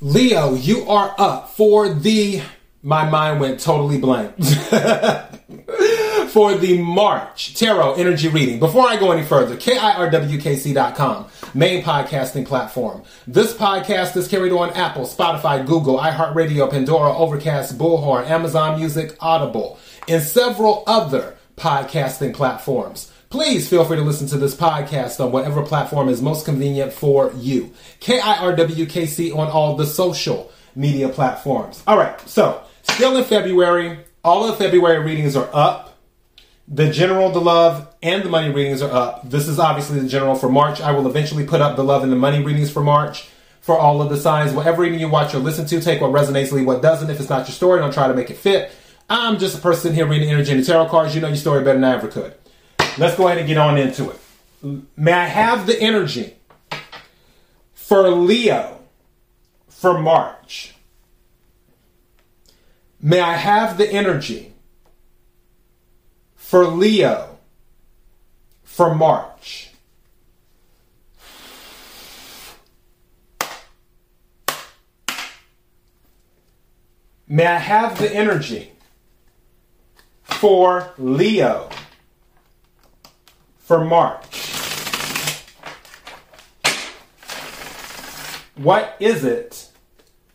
Leo, you are up for the. My mind went totally blank. for the March Tarot Energy Reading. Before I go any further, KIRWKC.com, main podcasting platform. This podcast is carried on Apple, Spotify, Google, iHeartRadio, Pandora, Overcast, Bullhorn, Amazon Music, Audible, and several other podcasting platforms. Please feel free to listen to this podcast on whatever platform is most convenient for you. KIRWKC on all the social media platforms. All right, so still in February, all of the February readings are up. The general, the love, and the money readings are up. This is obviously the general for March. I will eventually put up the love and the money readings for March for all of the signs. Whatever reading you watch or listen to, take what resonates, leave what doesn't. If it's not your story, don't try to make it fit. I'm just a person here reading energy and tarot cards. You know your story better than I ever could. Let's go ahead and get on into it. May I have the energy for Leo for March? May I have the energy for Leo for March? May I have the energy for Leo for March. What is it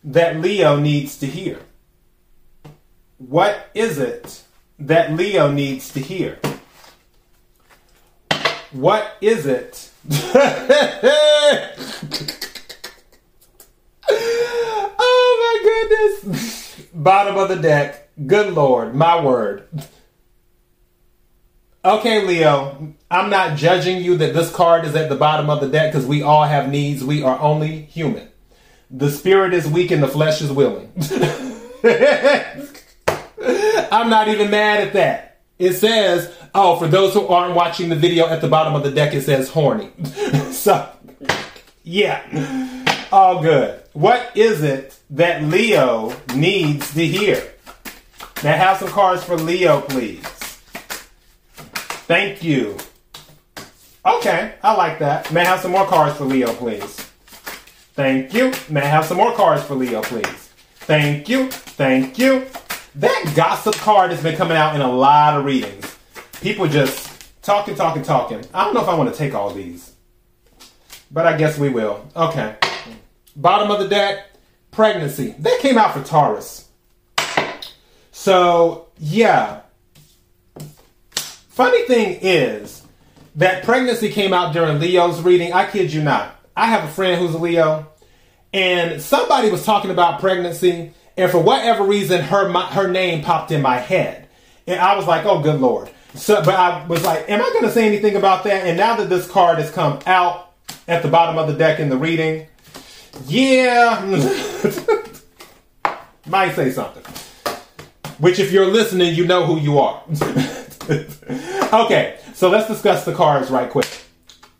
that Leo needs to hear? What is it that Leo needs to hear? What is it? oh my goodness. Bottom of the deck. Good Lord, my word. Okay, Leo, I'm not judging you that this card is at the bottom of the deck because we all have needs. We are only human. The spirit is weak and the flesh is willing. I'm not even mad at that. It says, oh, for those who aren't watching the video at the bottom of the deck, it says horny. so, yeah, all good. What is it that Leo needs to hear? Now, have some cards for Leo, please. Thank you. Okay, I like that. May I have some more cards for Leo, please? Thank you. May I have some more cards for Leo, please? Thank you. Thank you. That gossip card has been coming out in a lot of readings. People just talking, talking, talking. I don't know if I want to take all these, but I guess we will. Okay. Bottom of the deck, pregnancy. That came out for Taurus. So, yeah, Funny thing is that pregnancy came out during Leo's reading. I kid you not. I have a friend who's a Leo, and somebody was talking about pregnancy, and for whatever reason, her my, her name popped in my head, and I was like, "Oh, good lord!" So, but I was like, "Am I going to say anything about that?" And now that this card has come out at the bottom of the deck in the reading, yeah, might say something. Which, if you're listening, you know who you are. okay, so let's discuss the cards right quick.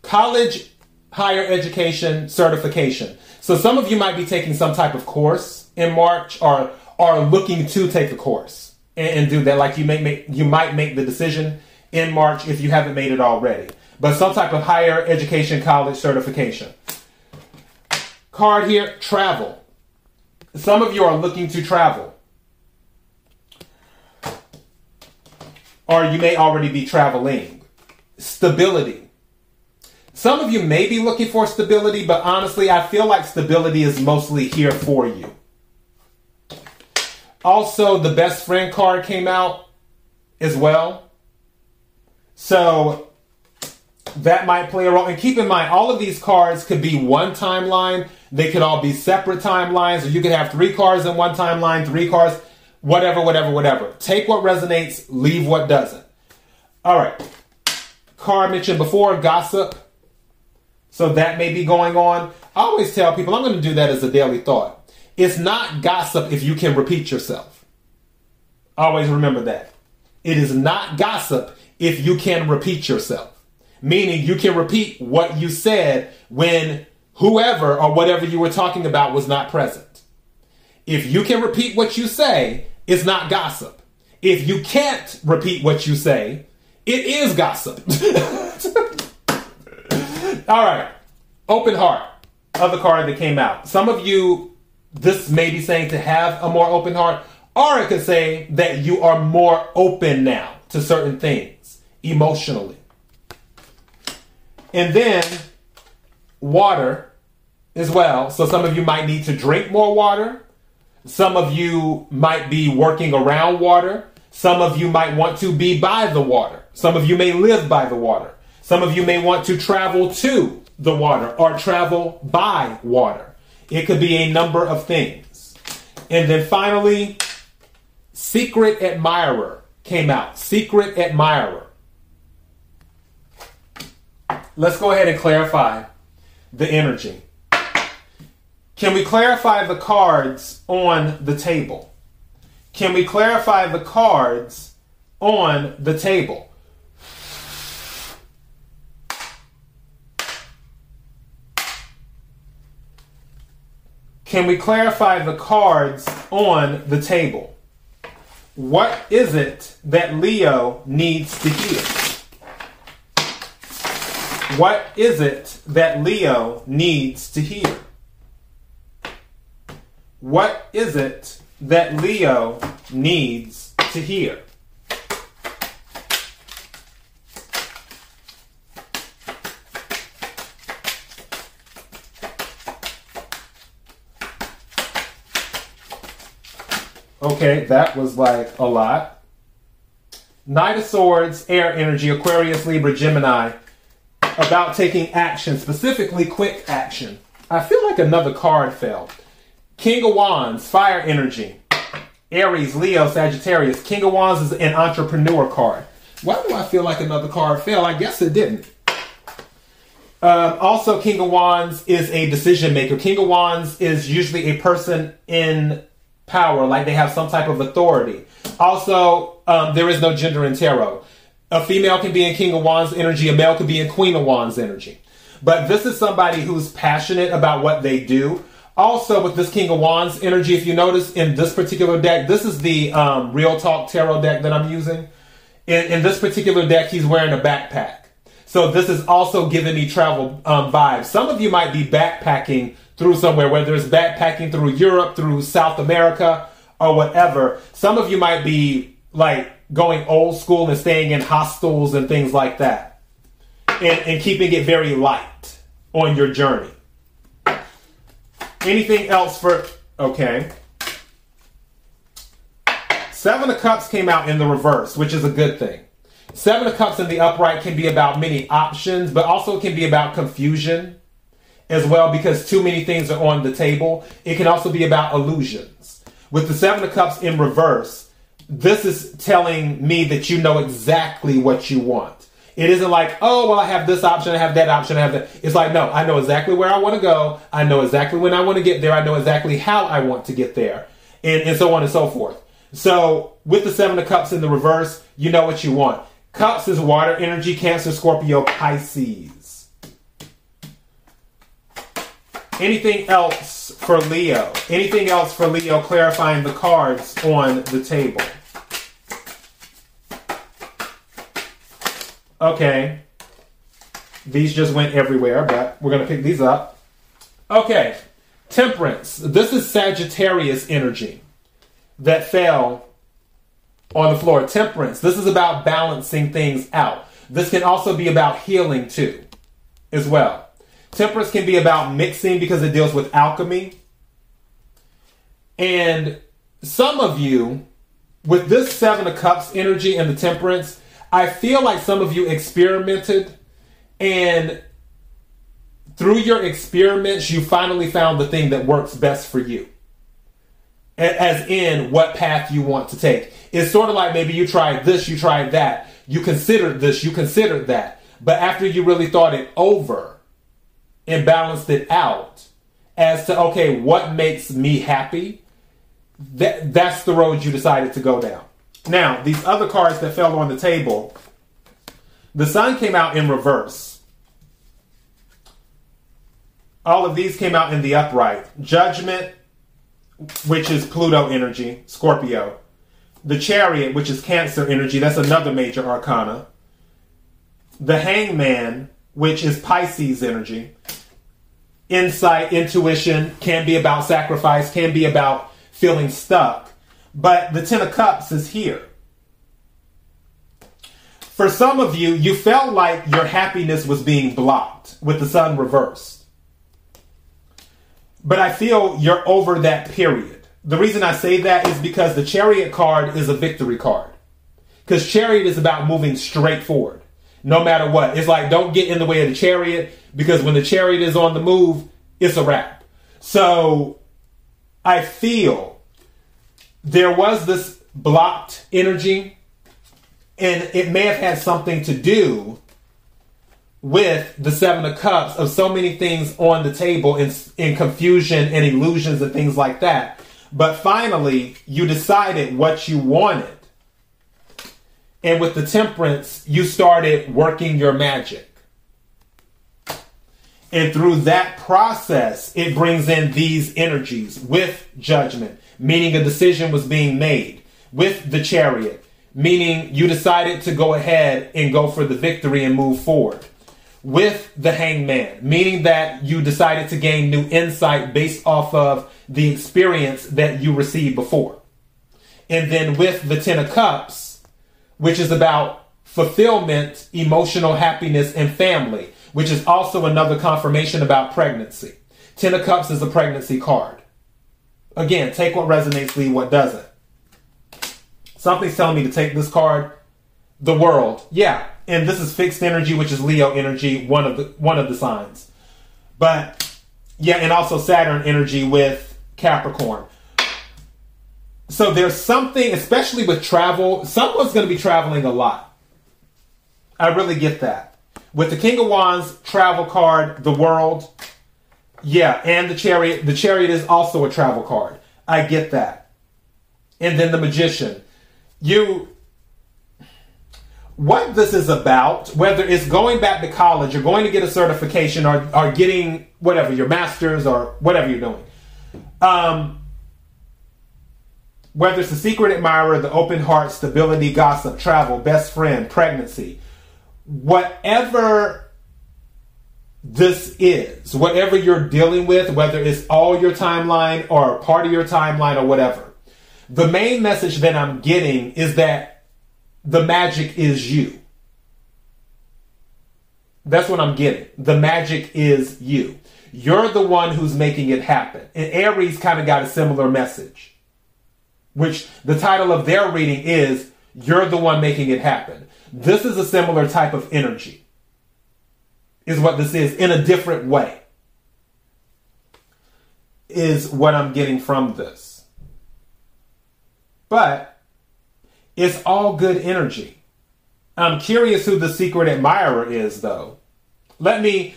College higher education certification. So some of you might be taking some type of course in March or are looking to take a course and, and do that. Like you may make you might make the decision in March if you haven't made it already. But some type of higher education college certification. Card here, travel. Some of you are looking to travel. Or you may already be traveling. Stability. Some of you may be looking for stability, but honestly, I feel like stability is mostly here for you. Also, the best friend card came out as well. So that might play a role. And keep in mind, all of these cards could be one timeline. They could all be separate timelines, or you could have three cards in one timeline, three cards whatever, whatever, whatever. Take what resonates, leave what doesn't. All right. Car mentioned before gossip. So that may be going on. I always tell people I'm going to do that as a daily thought. It's not gossip if you can repeat yourself. Always remember that. It is not gossip if you can repeat yourself. Meaning you can repeat what you said when whoever or whatever you were talking about was not present. If you can repeat what you say, it's not gossip. If you can't repeat what you say, it is gossip. All right. Open heart Other card that came out. Some of you this may be saying to have a more open heart, or it could say that you are more open now to certain things emotionally. And then water as well. So some of you might need to drink more water. Some of you might be working around water. Some of you might want to be by the water. Some of you may live by the water. Some of you may want to travel to the water or travel by water. It could be a number of things. And then finally, Secret Admirer came out. Secret Admirer. Let's go ahead and clarify the energy. Can we clarify the cards on the table? Can we clarify the cards on the table? Can we clarify the cards on the table? What is it that Leo needs to hear? What is it that Leo needs to hear? What is it that Leo needs to hear? Okay, that was like a lot. Knight of Swords, Air Energy, Aquarius, Libra, Gemini. About taking action, specifically quick action. I feel like another card fell. King of Wands, Fire Energy. Aries, Leo, Sagittarius. King of Wands is an entrepreneur card. Why do I feel like another card fell? I guess it didn't. Um, also, King of Wands is a decision maker. King of Wands is usually a person in power, like they have some type of authority. Also, um, there is no gender in tarot. A female can be in King of Wands energy, a male can be in Queen of Wands energy. But this is somebody who's passionate about what they do. Also, with this King of Wands energy, if you notice in this particular deck, this is the um, Real Talk Tarot deck that I'm using. In, in, this particular deck, he's wearing a backpack. So this is also giving me travel um, vibes. Some of you might be backpacking through somewhere, whether it's backpacking through Europe, through South America, or whatever. Some of you might be like going old school and staying in hostels and things like that, and, and keeping it very light on your journey. Anything else for okay? Seven of Cups came out in the reverse, which is a good thing. Seven of Cups in the upright can be about many options, but also it can be about confusion as well because too many things are on the table. It can also be about illusions. With the Seven of Cups in reverse, this is telling me that you know exactly what you want. It isn't like, oh, well, I have this option, I have that option, I have that. It's like, no, I know exactly where I want to go. I know exactly when I want to get there. I know exactly how I want to get there, and, and so on and so forth. So, with the Seven of Cups in the reverse, you know what you want. Cups is water energy, Cancer, Scorpio, Pisces. Anything else for Leo? Anything else for Leo clarifying the cards on the table? Okay. These just went everywhere, but we're going to pick these up. Okay. Temperance. This is Sagittarius energy that fell on the floor. Temperance. This is about balancing things out. This can also be about healing too, as well. Temperance can be about mixing because it deals with alchemy. And some of you, with this Seven of Cups energy and the Temperance, I feel like some of you experimented and through your experiments, you finally found the thing that works best for you. As in what path you want to take. It's sort of like maybe you tried this, you tried that, you considered this, you considered that. But after you really thought it over, and balanced it out as to okay, what makes me happy? That that's the road you decided to go down. Now, these other cards that fell on the table, the sun came out in reverse. All of these came out in the upright. Judgment, which is Pluto energy, Scorpio. The chariot, which is Cancer energy, that's another major arcana. The hangman, which is Pisces energy. insight, intuition, can be about sacrifice, can be about feeling stuck. But the Ten of Cups is here. For some of you, you felt like your happiness was being blocked with the sun reversed. But I feel you're over that period. The reason I say that is because the chariot card is a victory card. Because chariot is about moving straight forward, no matter what. It's like don't get in the way of the chariot because when the chariot is on the move, it's a wrap. So I feel there was this blocked energy and it may have had something to do with the Seven of Cups of so many things on the table in, in confusion and illusions and things like that. But finally, you decided what you wanted. And with the temperance, you started working your magic. And through that process, it brings in these energies with judgment, meaning a decision was being made, with the chariot, meaning you decided to go ahead and go for the victory and move forward. With the hangman, meaning that you decided to gain new insight based off of the experience that you received before. And then with the Ten of Cups, which is about fulfillment, emotional happiness, and family, which is also another confirmation about pregnancy. Ten of Cups is a pregnancy card. Again, take what resonates, leave what doesn't. Something's telling me to take this card. The world. Yeah. And this is fixed energy, which is Leo energy, one of the one of the signs. But yeah, and also Saturn energy with Capricorn. So there's something, especially with travel, someone's going to be traveling a lot. I really get that. With the King of Wands travel card, the world, yeah, and the chariot. The chariot is also a travel card. I get that. And then the magician you what this is about, whether it's going back to college or going to get a certification or, or getting whatever, your master's or whatever you're doing. Um, whether it's the secret admirer, the open heart, stability, gossip, travel, best friend, pregnancy, whatever this is, whatever you're dealing with, whether it's all your timeline or part of your timeline or whatever, the main message that I'm getting is that the magic is you. That's what I'm getting. The magic is you. You're the one who's making it happen. And Aries kind of got a similar message, which the title of their reading is You're the one making it happen. This is a similar type of energy, is what this is in a different way, is what I'm getting from this. But it's all good energy. I'm curious who the secret admirer is, though. Let me,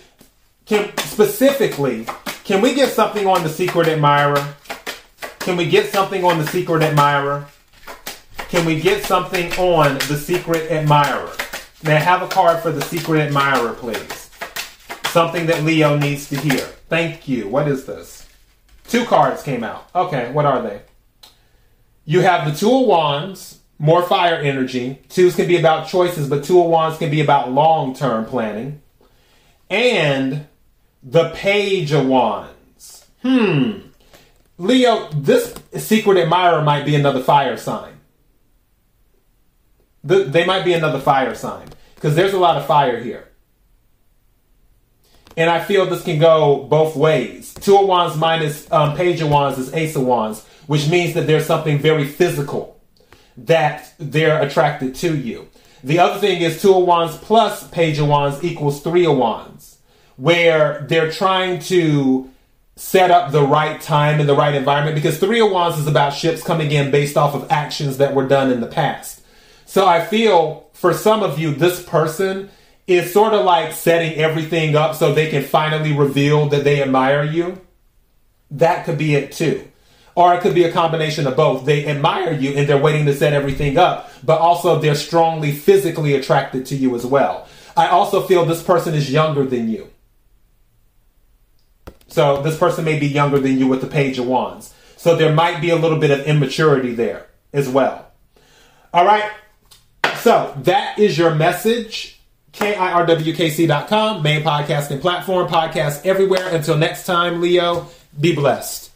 can specifically, can we get something on the secret admirer? Can we get something on the secret admirer? Can we get something on the secret admirer? I have a card for the secret admirer, please? Something that Leo needs to hear. Thank you. What is this? Two cards came out. Okay, what are they? You have the Two of Wands, more fire energy. Twos can be about choices, but Two of Wands can be about long term planning. And the Page of Wands. Hmm. Leo, this secret admirer might be another fire sign. The, they might be another fire sign because there's a lot of fire here. And I feel this can go both ways. Two of Wands minus um, Page of Wands is Ace of Wands which means that there's something very physical that they're attracted to you. The other thing is two of wands plus page of wands equals three of wands, where they're trying to set up the right time and the right environment because three of wands is about ships coming in based off of actions that were done in the past. So I feel for some of you, this person is sort of like setting everything up so they can finally reveal that they admire you. That could be it too. Or it could be a combination of both. They admire you and they're waiting to set everything up, but also they're strongly physically attracted to you as well. I also feel this person is younger than you. So this person may be younger than you with the Page of Wands. So there might be a little bit of immaturity there as well. All right. So that is your message. KIRWKC.com, main podcasting platform, podcast everywhere. Until next time, Leo, be blessed.